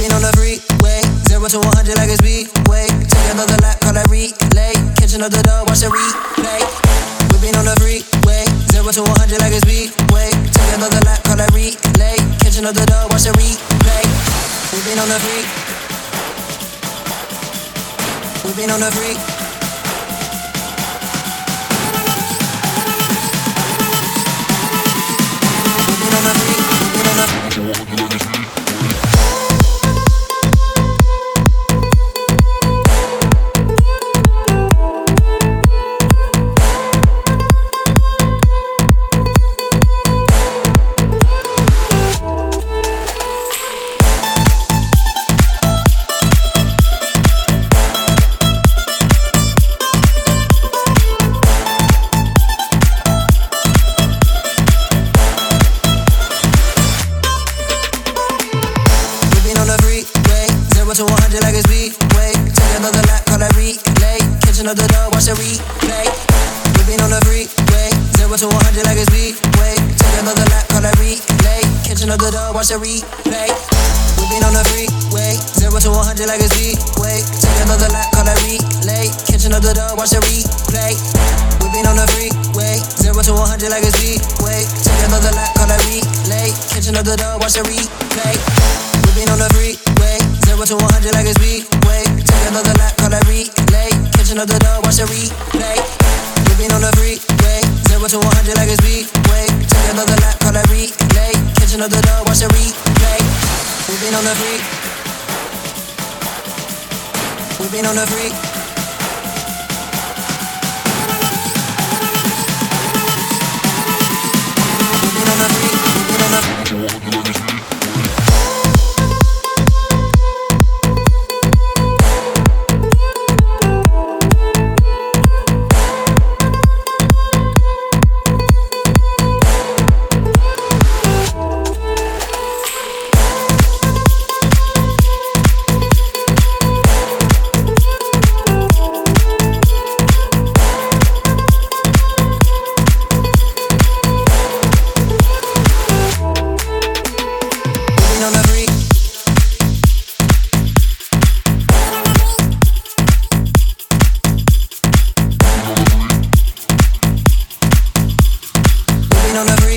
been on the freeway, zero to 100 like it's way. Take another lap, call that relay. Catch another dog, watch the replay. We've been on the freeway, zero to 100 like it's way. Take another lap, call that relay. Catch another dog, watch the replay. We've been on the freak. We've been on the freak. To 100 like it's way. Take another lap, call that relay. Catch another dog, watch the replay. Been on the freeway, zero to 100 like it's way. Take another lap, call that relay. Catch another dog, watch the replay. Been on the freeway, zero to 100 like it's way. Take another lap, call that relay. Catch another dog, watch the replay. We've on the freeway, zero to 100 like it's way. Take another lap, call that relay. Catch another dog, watch the replay. Been on the freeway, zero to 100 like it's way. Take another lap, call that relay. Catch another dog, watch the replay. Been on the freeway, zero to 100 like it's way. Take another lap, call that relay. Catch another dog, watch the replay. We've been on the freak. We've been on the freak. on the